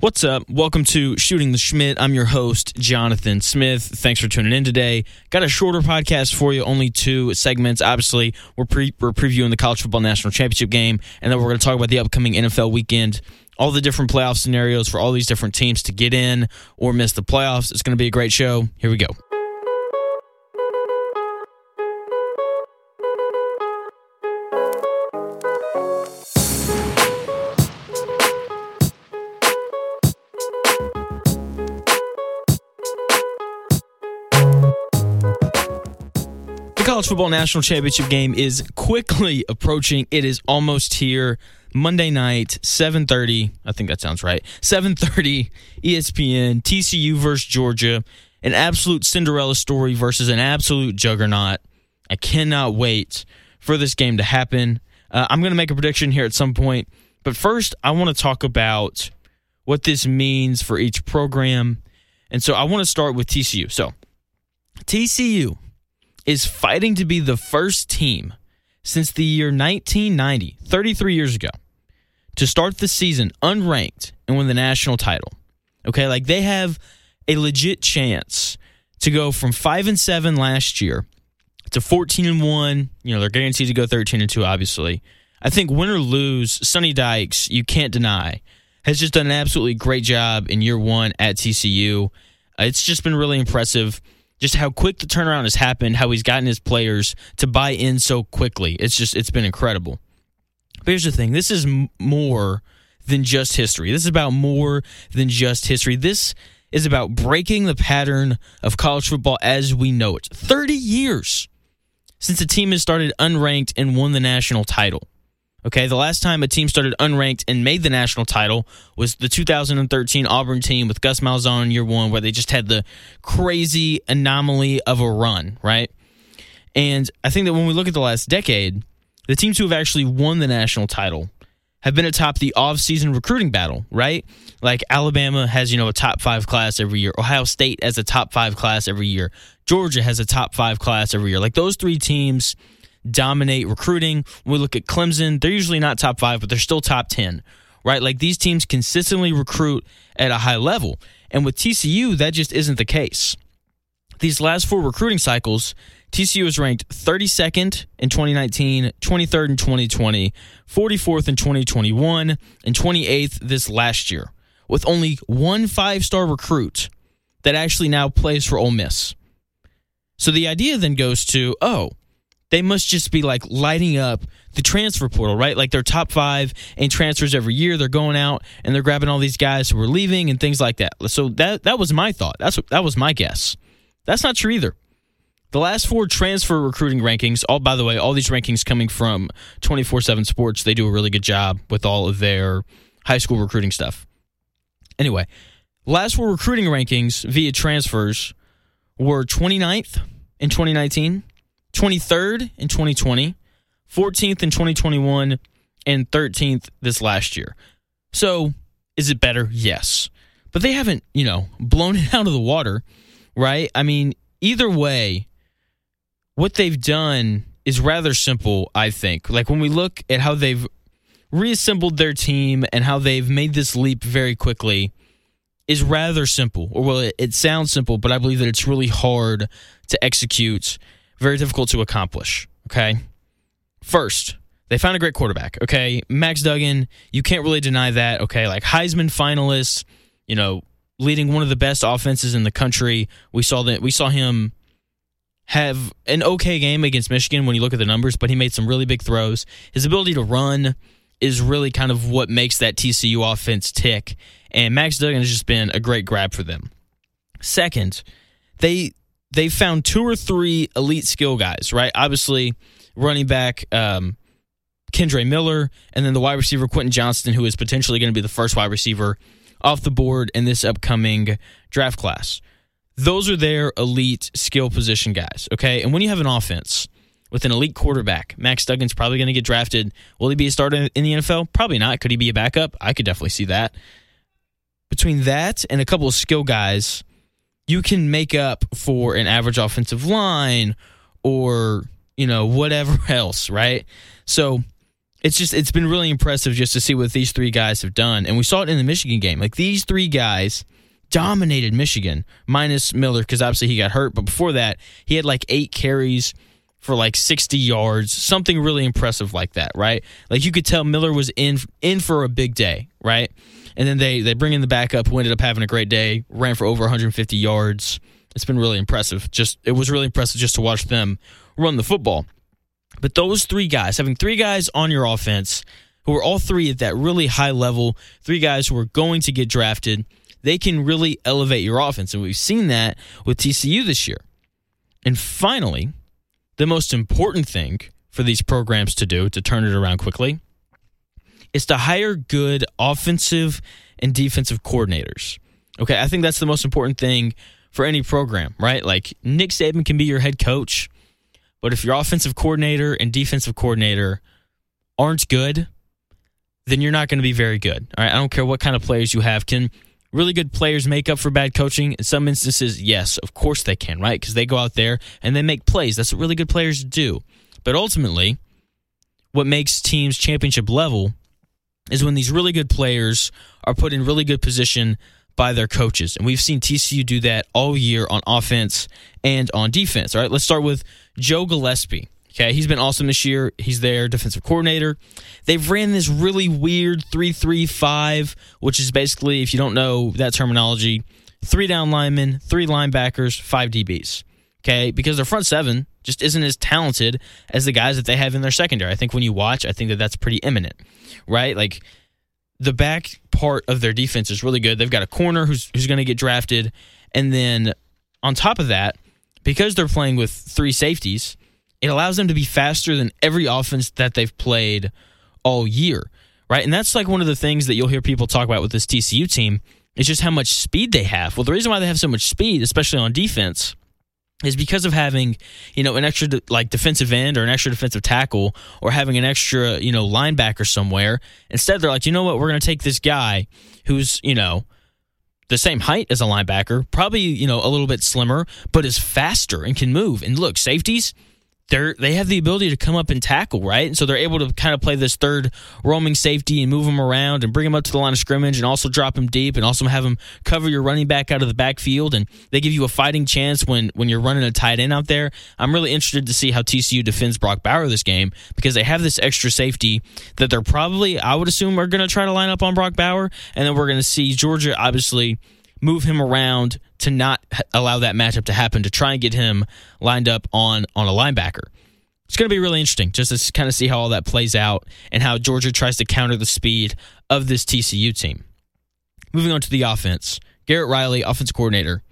What's up? Welcome to Shooting the Schmidt. I'm your host, Jonathan Smith. Thanks for tuning in today. Got a shorter podcast for you, only two segments. Obviously, we're, pre- we're previewing the College Football National Championship game, and then we're going to talk about the upcoming NFL weekend, all the different playoff scenarios for all these different teams to get in or miss the playoffs. It's going to be a great show. Here we go. College Football National Championship game is quickly approaching. It is almost here. Monday night, 7:30. I think that sounds right. 7:30 ESPN TCU versus Georgia. An absolute Cinderella story versus an absolute juggernaut. I cannot wait for this game to happen. Uh, I'm going to make a prediction here at some point, but first I want to talk about what this means for each program. And so I want to start with TCU. So, TCU is fighting to be the first team since the year 1990, 33 years ago, to start the season unranked and win the national title. Okay, like they have a legit chance to go from 5 and 7 last year to 14 and 1. You know, they're guaranteed to go 13 and 2 obviously. I think win or lose, Sonny Dykes, you can't deny, has just done an absolutely great job in year 1 at TCU. Uh, it's just been really impressive just how quick the turnaround has happened, how he's gotten his players to buy in so quickly. It's just it's been incredible. But here's the thing: this is m- more than just history. This is about more than just history. This is about breaking the pattern of college football as we know it. 30 years since a team has started unranked and won the national title. Okay, the last time a team started unranked and made the national title was the 2013 Auburn team with Gus Malzahn in year one, where they just had the crazy anomaly of a run, right? And I think that when we look at the last decade, the teams who have actually won the national title have been atop the off-season recruiting battle, right? Like Alabama has, you know, a top five class every year. Ohio State has a top five class every year. Georgia has a top five class every year. Like those three teams dominate recruiting. When we look at Clemson, they're usually not top five, but they're still top 10, right? Like these teams consistently recruit at a high level. And with TCU, that just isn't the case. These last four recruiting cycles, TCU was ranked 32nd in 2019, 23rd in 2020, 44th in 2021, and 28th this last year, with only one five star recruit that actually now plays for Ole Miss. So the idea then goes to, oh, they must just be like lighting up the transfer portal, right? Like they're top five in transfers every year. They're going out and they're grabbing all these guys who are leaving and things like that. So that that was my thought. That's that was my guess. That's not true either. The last four transfer recruiting rankings, all by the way, all these rankings coming from 24/7 Sports. They do a really good job with all of their high school recruiting stuff. Anyway, last four recruiting rankings via transfers were 29th in 2019, 23rd in 2020, 14th in 2021, and 13th this last year. So, is it better? Yes. But they haven't, you know, blown it out of the water, right? I mean, either way, what they've done is rather simple, I think. Like when we look at how they've reassembled their team and how they've made this leap very quickly is rather simple. Or well, it, it sounds simple, but I believe that it's really hard to execute very difficult to accomplish. Okay. First, they found a great quarterback. Okay. Max Duggan, you can't really deny that. Okay. Like Heisman finalists, you know, leading one of the best offenses in the country. We saw that we saw him have an okay game against Michigan when you look at the numbers, but he made some really big throws. His ability to run is really kind of what makes that TCU offense tick. And Max Duggan has just been a great grab for them. Second, they they found two or three elite skill guys, right? Obviously, running back um, Kendre Miller, and then the wide receiver Quentin Johnston, who is potentially going to be the first wide receiver off the board in this upcoming draft class. Those are their elite skill position guys, okay? And when you have an offense with an elite quarterback, Max Duggan's probably going to get drafted. Will he be a starter in the NFL? Probably not. Could he be a backup? I could definitely see that. Between that and a couple of skill guys, you can make up for an average offensive line or, you know, whatever else, right? So it's just it's been really impressive just to see what these three guys have done, and we saw it in the Michigan game. Like these three guys dominated Michigan, minus Miller because obviously he got hurt. But before that, he had like eight carries for like 60 yards, something really impressive like that, right? Like you could tell Miller was in in for a big day, right? And then they they bring in the backup who ended up having a great day, ran for over 150 yards. It's been really impressive. Just it was really impressive just to watch them run the football. But those three guys, having three guys on your offense who are all three at that really high level, three guys who are going to get drafted, they can really elevate your offense. And we've seen that with TCU this year. And finally, the most important thing for these programs to do to turn it around quickly is to hire good offensive and defensive coordinators. Okay, I think that's the most important thing for any program, right? Like Nick Saban can be your head coach, but if your offensive coordinator and defensive coordinator aren't good, then you're not going to be very good. All right, I don't care what kind of players you have. Can really good players make up for bad coaching? In some instances, yes, of course they can, right? Because they go out there and they make plays. That's what really good players do. But ultimately, what makes teams championship level is when these really good players are put in really good position by their coaches. And we've seen TCU do that all year on offense and on defense. All right, let's start with Joe Gillespie. Okay, he's been awesome this year. He's their defensive coordinator. They've ran this really weird 3 3 5, which is basically, if you don't know that terminology, three down linemen, three linebackers, five DBs. Okay, because their front seven just isn't as talented as the guys that they have in their secondary. I think when you watch, I think that that's pretty imminent, right? Like the back part of their defense is really good. They've got a corner who's who's going to get drafted, and then on top of that, because they're playing with three safeties, it allows them to be faster than every offense that they've played all year, right? And that's like one of the things that you'll hear people talk about with this TCU team is just how much speed they have. Well, the reason why they have so much speed, especially on defense, is because of having you know an extra like defensive end or an extra defensive tackle or having an extra you know linebacker somewhere instead they're like you know what? We're going to take this guy who's you know the same height as a linebacker probably you know a little bit slimmer but is faster and can move. And look safeties they're they have the ability to come up and tackle, right? And so they're able to kind of play this third roaming safety and move them around and bring them up to the line of scrimmage and also drop them deep and also have them cover your running back out of the backfield and they give you a fighting chance when when you're running a tight end out there. I'm really interested to see how TCU defends Brock Bowers this game because they have this extra safety that they're probably I would assume are going to try to line up on Brock Bowers and then we're going to see Georgia obviously move him around to not allow that matchup to happen to try and get him lined up on on a linebacker. It's going to be really interesting just to kind of see how all that plays out and how Georgia tries to counter the speed of this TCU team. Moving on to the offense, Garrett Riley, offense coordinator.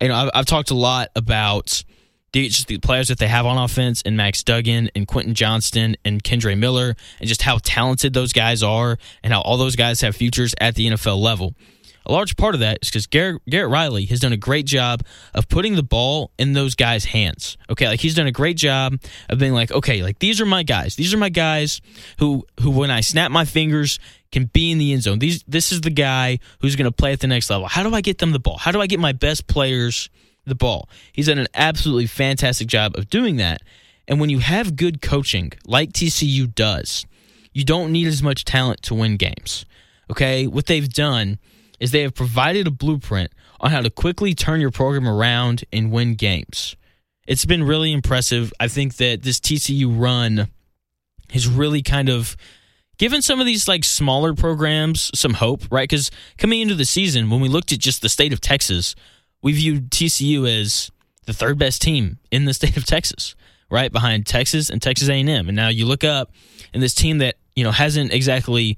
You know, I've, I've talked a lot about the, just the players that they have on offense and Max Duggan and Quentin Johnston and Kendre Miller and just how talented those guys are and how all those guys have futures at the NFL level. A large part of that is because Garrett, Garrett Riley has done a great job of putting the ball in those guys' hands. Okay, like he's done a great job of being like, okay, like these are my guys. These are my guys who who when I snap my fingers can be in the end zone. These this is the guy who's going to play at the next level. How do I get them the ball? How do I get my best players the ball? He's done an absolutely fantastic job of doing that. And when you have good coaching, like TCU does, you don't need as much talent to win games. Okay, what they've done is they have provided a blueprint on how to quickly turn your program around and win games. It's been really impressive. I think that this TCU run has really kind of given some of these like smaller programs some hope, right? Because coming into the season, when we looked at just the state of Texas, we viewed TCU as the third best team in the state of Texas, right behind Texas and Texas A&M. And now you look up, and this team that you know hasn't exactly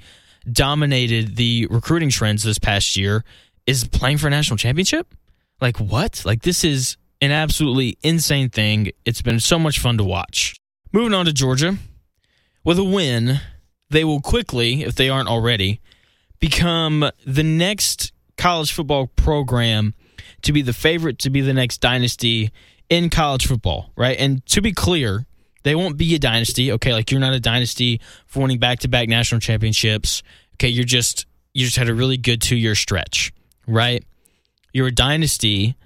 dominated the recruiting trends this past year is playing for a national championship? Like what? Like this is an absolutely insane thing. It's been so much fun to watch. Moving on to Georgia. With a win, they will quickly, if they aren't already, become the next college football program to be the favorite to be the next dynasty in college football, right? And to be clear, they won't be a dynasty. Okay, like you're not a dynasty for winning back to back national championships. Okay, you're just you just had a really good two year stretch, right? You're a dynasty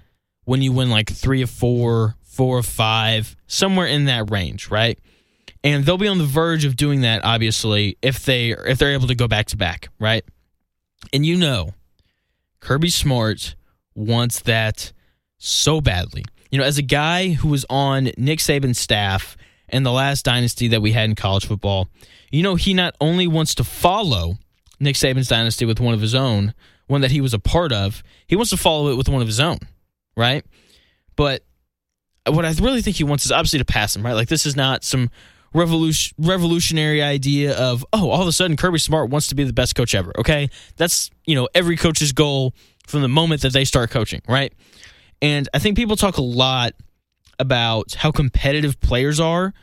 when you win like three or four, four or five, somewhere in that range, right? and they'll be on the verge of doing that. Obviously, if they if they're able to go back to back, right? And you know, Kirby Smart wants that so badly. You know, as a guy who was on Nick Saban's staff in the last dynasty that we had in college football, you know, he not only wants to follow Nick Saban's dynasty with one of his own, one that he was a part of, he wants to follow it with one of his own, right? But what I really think he wants is obviously to pass him, right? Like this is not some revolution revolutionary idea of oh, all of a sudden Kirby Smart wants to be the best coach ever. Okay, that's you know every coach's goal from the moment that they start coaching, right? And I think people talk a lot about how competitive players are.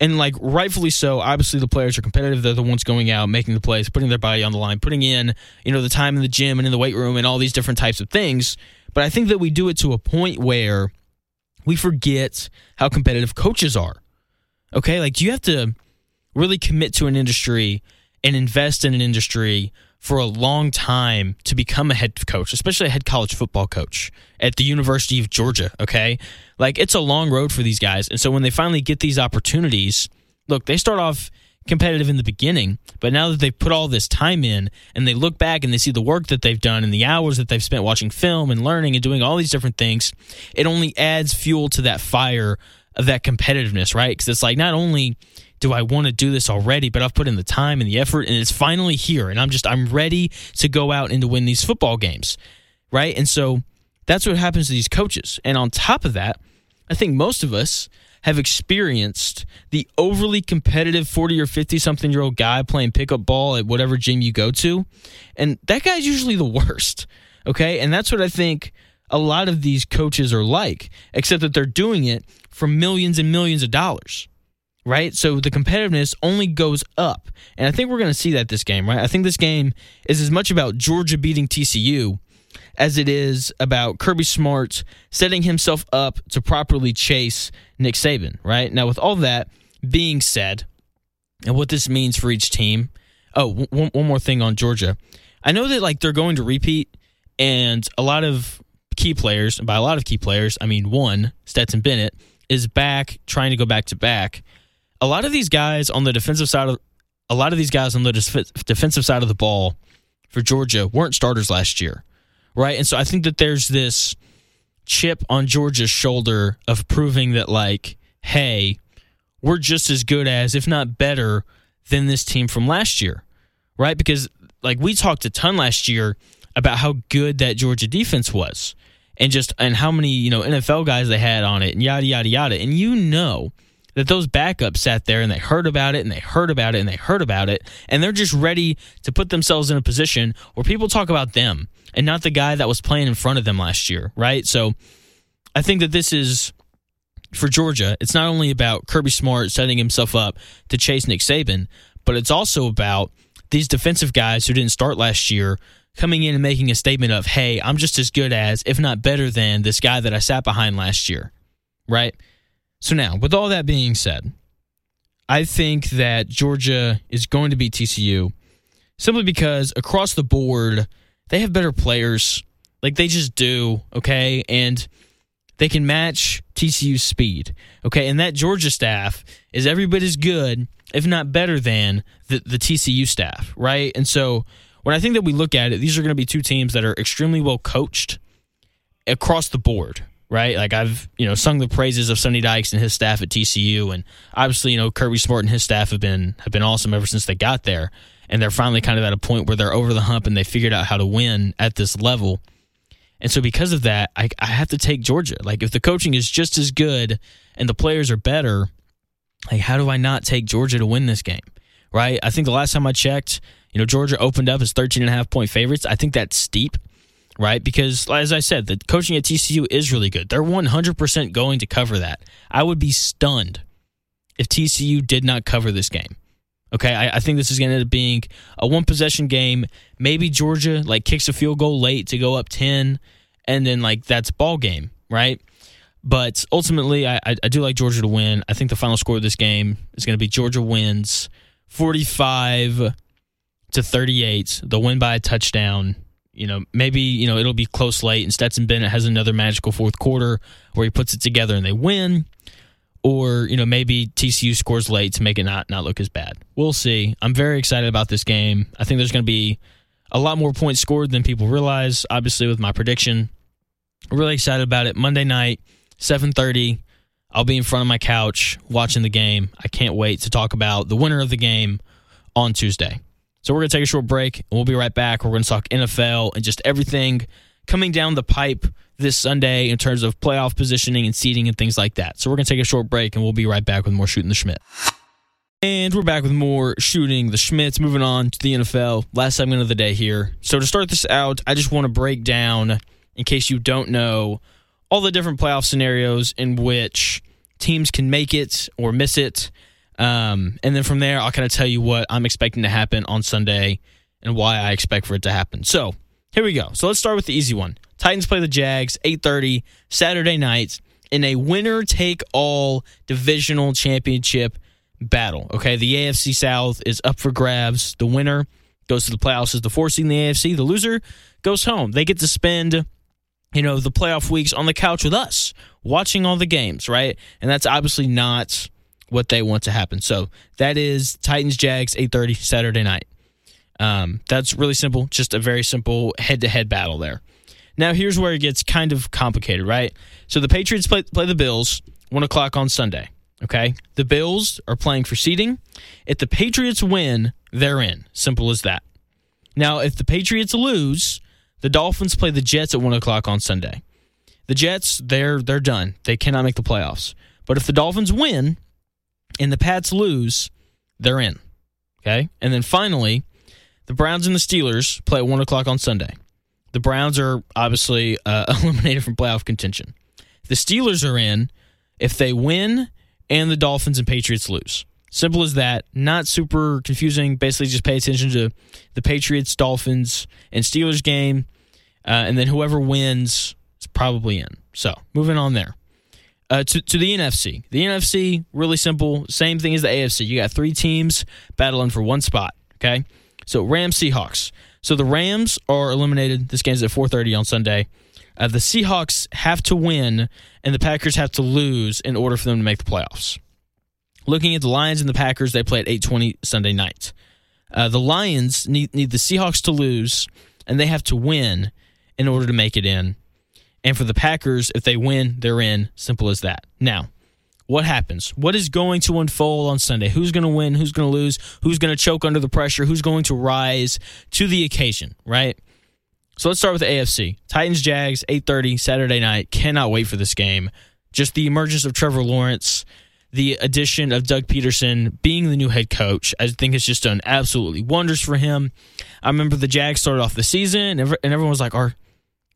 And like rightfully so, obviously the players are competitive. They're the ones going out, making the plays, putting their body on the line, putting in, you know, the time in the gym and in the weight room and all these different types of things. But I think that we do it to a point where we forget how competitive coaches are. Okay? Like do you have to really commit to an industry and invest in an industry for a long time to become a head coach, especially a head college football coach at the University of Georgia. Okay. Like it's a long road for these guys. And so when they finally get these opportunities, look, they start off competitive in the beginning, but now that they've put all this time in and they look back and they see the work that they've done and the hours that they've spent watching film and learning and doing all these different things, it only adds fuel to that fire of that competitiveness, right? Because it's like not only do I want to do this already? But I've put in the time and the effort, and it's finally here. And I'm just, I'm ready to go out and to win these football games, right? And so that's what happens to these coaches. And on top of that, I think most of us have experienced the overly competitive 40 or 50 something year old guy playing pickup ball at whatever gym you go to. And that guy's usually the worst. Okay. And that's what I think a lot of these coaches are like, except that they're doing it for millions and millions of dollars right? So the competitiveness only goes up. And I think we're going to see that this game, right? I think this game is as much about Georgia beating TCU as it is about Kirby Smart setting himself up to properly chase Nick Saban, right? Now, with all that being said, and what this means for each team. Oh, one, one more thing on Georgia. I know that like they're going to repeat, and a lot of key players, by a lot of key players, I mean one, Stetson Bennett, is back trying to go back to back a lot of these guys on the defensive side of a lot of these guys on the defensive side of the ball for Georgia weren't starters last year, right? And so I think that there's this chip on Georgia's shoulder of proving that like, hey, we're just as good as, if not better, than this team from last year, right? Because like we talked a ton last year about how good that Georgia defense was, and just and how many you know NFL guys they had on it, and yada yada yada, and you know that those backups sat there and they heard about it and they heard about it and they heard about it and they're just ready to put themselves in a position where people talk about them and not the guy that was playing in front of them last year, right? So I think that this is for Georgia. It's not only about Kirby Smart setting himself up to chase Nick Saban, but it's also about these defensive guys who didn't start last year coming in and making a statement of, "Hey, I'm just as good as, if not better than, this guy that I sat behind last year." Right? So now, with all that being said, I think that Georgia is going to beat TCU simply because across the board, they have better players. Like they just do, okay? And they can match TCU's speed, okay? And that Georgia staff is every bit as good, if not better than the, the TCU staff, right? And so when I think that we look at it, these are going to be two teams that are extremely well coached across the board, right? Like I've you know sung the praises of Sonny Dykes and his staff at TCU, and obviously you know Kirby Smart and his staff have been have been awesome ever since they got there, and they're finally kind of at a point where they're over the hump and they figured out how to win at this level. And so because of that, I, I have to take Georgia. Like if the coaching is just as good and the players are better, like how do I not take Georgia to win this game? Right? I think the last time I checked, you know, Georgia opened up as 13 and a half point favorites. I think that's steep right? Because, as I said, the coaching at TCU is really good. They're 100% going to cover that. I would be stunned if TCU did not cover this game. Okay, I, I think this is going to end up being a one possession game. Maybe Georgia like kicks a field goal late to go up 10, and then like that's ball game, right? But ultimately, I, I do like Georgia to win. I think the final score of this game is going to be Georgia wins 45 to 38. They'll win by a touchdown you know, maybe, you know, it'll be close late and Stetson Bennett has another magical fourth quarter where he puts it together and they win. or you know maybe TCU scores late to make it not not look as bad. We'll see. I'm very excited about this game. I think there's going to be a lot more points scored than people realize. Obviously, with my prediction, really excited about it. Monday night, 7:30. I'll be in front of my couch watching the game. I can't wait to talk about the winner of the game on Tuesday. So we're going to take a short break and we'll be right back. We're going to talk NFL and just everything coming down the pipe this Sunday in terms of playoff positioning and seeding and things like that. So we're going to take a short break and we'll be right back with more Shooting the Schmidt. And we're back with more Shooting the Schmitz. Moving on to the NFL. Last segment of the day here. So to start this out, I just want to break down, in case you don't know, all the different playoff scenarios in which teams can make it or miss it. Um, and then from there, I'll kind of tell you what I'm expecting to happen on Sunday and why I expect for it to happen. So here we go. So let's start with the easy one. Titans play the Jags 8:30 Saturday night in a winner take all divisional championship battle. Okay, the AFC South is up for grabs. The winner goes to the playoffs as the four seed in the AFC. The loser goes home. They get to spend you know, the playoff weeks on the couch with us, watching all the games, right? And that's obviously not what they want to happen. So that is Titans Jags 8:30 Saturday night. Um, that's really simple, just a very simple head-to-head battle there. Now here's where it gets kind of complicated, right? So the Patriots play, play the Bills one o'clock on Sunday. Okay, the Bills are playing for seeding. If the Patriots win, they're in. Simple as that. Now, if the Patriots lose, the Dolphins play the Jets at one o'clock on Sunday. The Jets, they're they're done. They cannot make the playoffs. But if the Dolphins win and the Pats lose, they're in. Okay, and then finally, the Browns and the Steelers play at one o'clock on Sunday. The Browns are obviously uh, eliminated from playoff contention. The Steelers are in if they win and the Dolphins and Patriots lose. Simple as that. Not super confusing. Basically, just pay attention to the Patriots, Dolphins, and Steelers game, uh, and then whoever wins is probably in. So, moving on there. Uh, to, to the NFC. The NFC, really simple. Same thing as the AFC. You got three teams battling for one spot. Okay? So, Rams, Seahawks. So, the Rams are eliminated. This game's at 4.30 on Sunday. Uh, the Seahawks have to win, and the Packers have to lose in order for them to make the playoffs. Looking at the Lions and the Packers, they play at 8:20 Sunday night. Uh, the Lions need need the Seahawks to lose, and they have to win in order to make it in. And for the Packers, if they win, they're in. Simple as that. Now, what happens? What is going to unfold on Sunday? Who's going to win? Who's going to lose? Who's going to choke under the pressure? Who's going to rise to the occasion? Right. So let's start with the AFC. Titans Jags 8:30 Saturday night. Cannot wait for this game. Just the emergence of Trevor Lawrence the addition of Doug Pederson being the new head coach. I think it's just done absolutely wonders for him. I remember the Jags started off the season, and everyone was like, "Are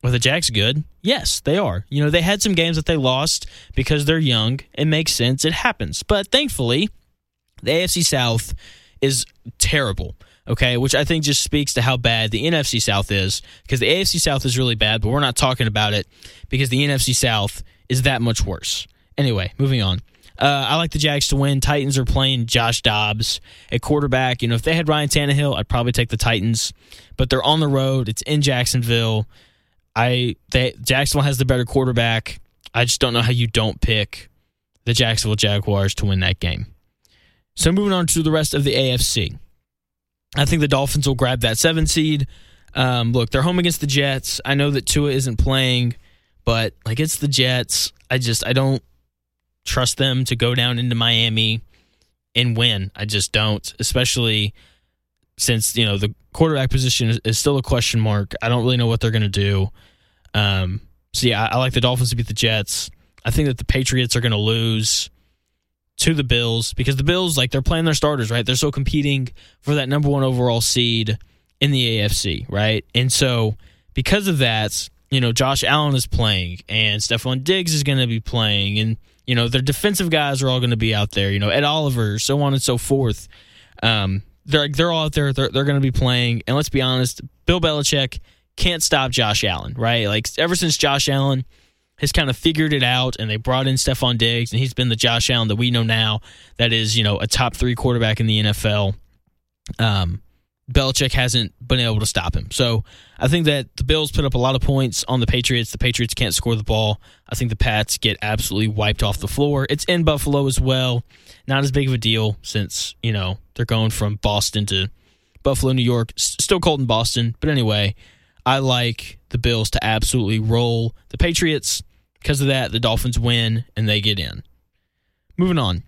are the Jags good?" Yes, they are. You know, they had some games that they lost because they're young. It makes sense. It happens. But thankfully, the AFC South is terrible. Okay, which I think just speaks to how bad the NFC South is because the AFC South is really bad, but we're not talking about it because the NFC South is that much worse. Anyway, moving on. Uh, I like the Jags to win. Titans are playing Josh Dobbs at quarterback. You know, if they had Ryan Tannehill, I'd probably take the Titans, but they're on the road. It's in Jacksonville. I they Jacksonville has the better quarterback. I just don't know how you don't pick the Jacksonville Jaguars to win that game. So moving on to the rest of the AFC. I think the Dolphins will grab that seven seed. Um, look, they're home against the Jets. I know that Tua isn't playing, but like it's the Jets. I just I don't trust them to go down into Miami and win. I just don't, especially since you know the quarterback position is, still a question mark. I don't really know what they're going to do. Um, so yeah, I, I like the Dolphins to beat the Jets. I think that the Patriots are going to lose to the Bills because the Bills, like, they're playing their starters, right? They're still competing for that number one overall seed in the AFC, right? And so because of that, you know, Josh Allen is playing and Stefon Diggs is going to be playing and you know, their defensive guys are all going to be out there. You know, Ed Oliver, so on and so forth. Um, they're they're all out there. They're they're going to be playing. And let's be honest, Bill Belichick can't stop Josh Allen, right? Like ever since Josh Allen has kind of figured it out, and they brought in Stefon Diggs, and he's been the Josh Allen that we know now. That is, you know, a top three quarterback in the NFL. Um, Belichick hasn't been able to stop him. So I think that the Bills put up a lot of points on the Patriots. The Patriots can't score the ball. I think the Pats get absolutely wiped off the floor. It's in Buffalo as well. Not as big of a deal since, you know, they're going from Boston to Buffalo, New York. Still cold in Boston. But anyway, I like the Bills to absolutely roll the Patriots. Because of that, the Dolphins win and they get in. Moving on.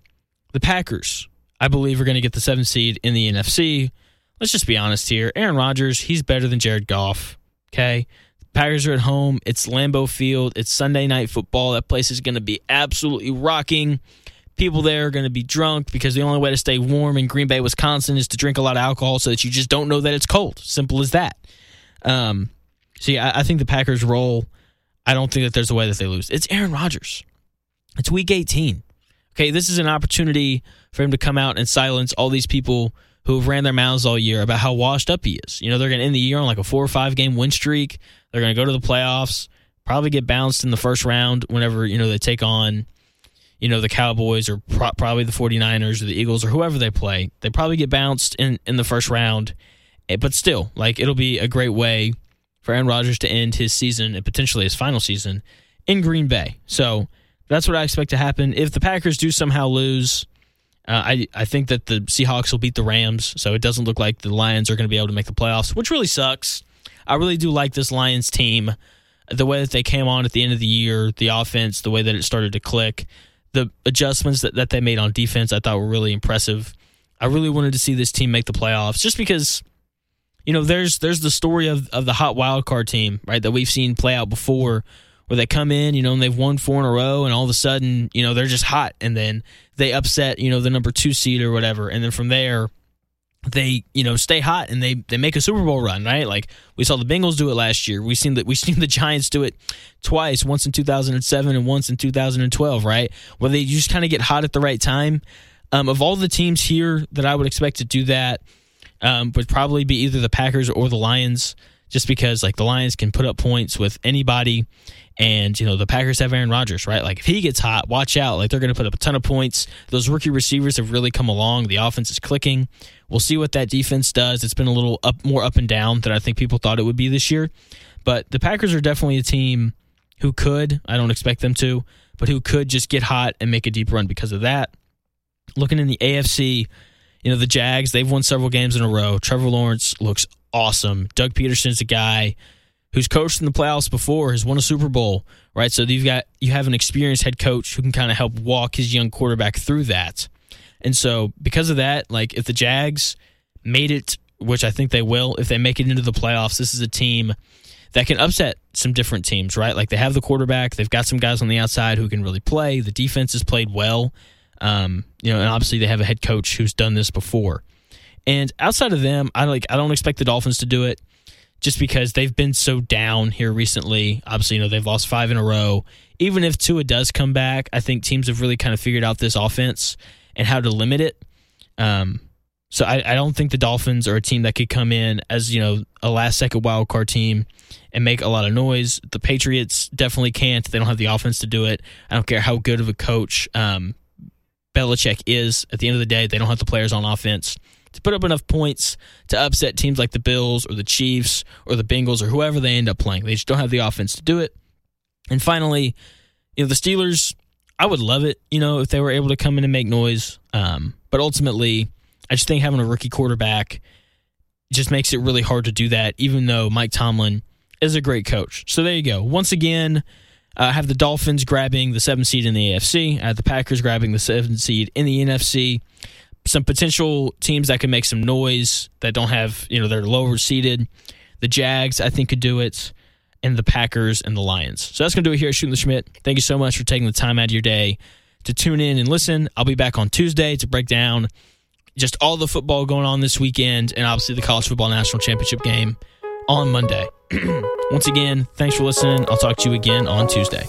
The Packers, I believe, are going to get the seventh seed in the NFC let's just be honest here. Aaron Rodgers, he's better than Jared Goff. Okay. Packers are at home. It's Lambeau Field. It's Sunday night football. That place is going to be absolutely rocking. People there are going to be drunk because the only way to stay warm in Green Bay, Wisconsin is to drink a lot of alcohol so that you just don't know that it's cold. Simple as that. Um, yeah, I, I think the Packers roll. I don't think that there's a way that they lose. It's Aaron Rodgers. It's week 18. Okay, this is an opportunity for him to come out and silence all these people who have ran their mouths all year about how washed up he is. You know, they're going to end the year on like a four or five game win streak. They're going to go to the playoffs, probably get bounced in the first round whenever, you know, they take on, you know, the Cowboys or pro- probably the 49ers or the Eagles or whoever they play. They probably get bounced in, in the first round. Eh, but still, like, it'll be a great way for Aaron Rodgers to end his season and potentially his final season in Green Bay. So that's what I expect to happen. If the Packers do somehow lose, uh, I I think that the Seahawks will beat the Rams, so it doesn't look like the Lions are going to be able to make the playoffs, which really sucks. I really do like this Lions team, the way that they came on at the end of the year, the offense, the way that it started to click, the adjustments that, that they made on defense, I thought were really impressive. I really wanted to see this team make the playoffs, just because, you know, there's there's the story of of the hot wild card team, right, that we've seen play out before where they come in, you know, and they've won four in a row, and all of a sudden, you know, they're just hot, and then they upset, you know, the number two seed or whatever, and then from there, they you know stay hot and they they make a Super Bowl run, right? Like we saw the Bengals do it last year. We seen that we seen the Giants do it twice, once in 2007 and once in 2012, right? Where they just kind of get hot at the right time. Um, of all the teams here that I would expect to do that, um, would probably be either the Packers or the Lions, just because like the Lions can put up points with anybody, and, you know, the Packers have Aaron Rodgers, right? Like, if he gets hot, watch out. Like, they're going to put up a ton of points. Those rookie receivers have really come along. The offense is clicking. We'll see what that defense does. It's been a little up, more up and down than I think people thought it would be this year. But the Packers are definitely a team who could, I don't expect them to, but who could just get hot and make a deep run because of that. Looking in the AFC, you know, the Jags, they've won several games in a row. Trevor Lawrence looks awesome. Doug Pederson's a guy who's coached in the playoffs before, has won a Super Bowl, right? So you've got you have an experienced head coach who can kind of help walk his young quarterback through that. And so because of that, like if the Jags made it, which I think they will, if they make it into the playoffs, this is a team that can upset some different teams, right? Like they have the quarterback, they've got some guys on the outside who can really play. The defense has played well. Um, you know, and obviously they have a head coach who's done this before. And outside of them, I like I don't expect the Dolphins to do it just because they've been so down here recently. Obviously, you know, they've lost five in a row. Even if Tua does come back, I think teams have really kind of figured out this offense and how to limit it. Um, so I, I don't think the Dolphins are a team that could come in as, you know, a last second wild card team and make a lot of noise. The Patriots definitely can't. They don't have the offense to do it. I don't care how good of a coach um, Belichick is. At the end of the day, they don't have the players on offense to put up enough points to upset teams like the Bills or the Chiefs or the Bengals or whoever they end up playing. They just don't have the offense to do it. And finally, you know, the Steelers, I would love it, you know, if they were able to come in and make noise. Um, but ultimately, I just think having a rookie quarterback just makes it really hard to do that, even though Mike Tomlin is a great coach. So there you go. Once again, I uh, have the Dolphins grabbing the seventh seed in the AFC. I have the Packers grabbing the seventh seed in the NFC some potential teams that can make some noise that don't have, you know, they're lower seeded. The Jags, I think, could do it, and the Packers and the Lions. So that's going to do it here at Shooting the Schmidt. Thank you so much for taking the time out of your day to tune in and listen. I'll be back on Tuesday to break down just all the football going on this weekend and obviously the College Football National Championship game on Monday. Once again, thanks for listening. I'll talk to you again on Tuesday.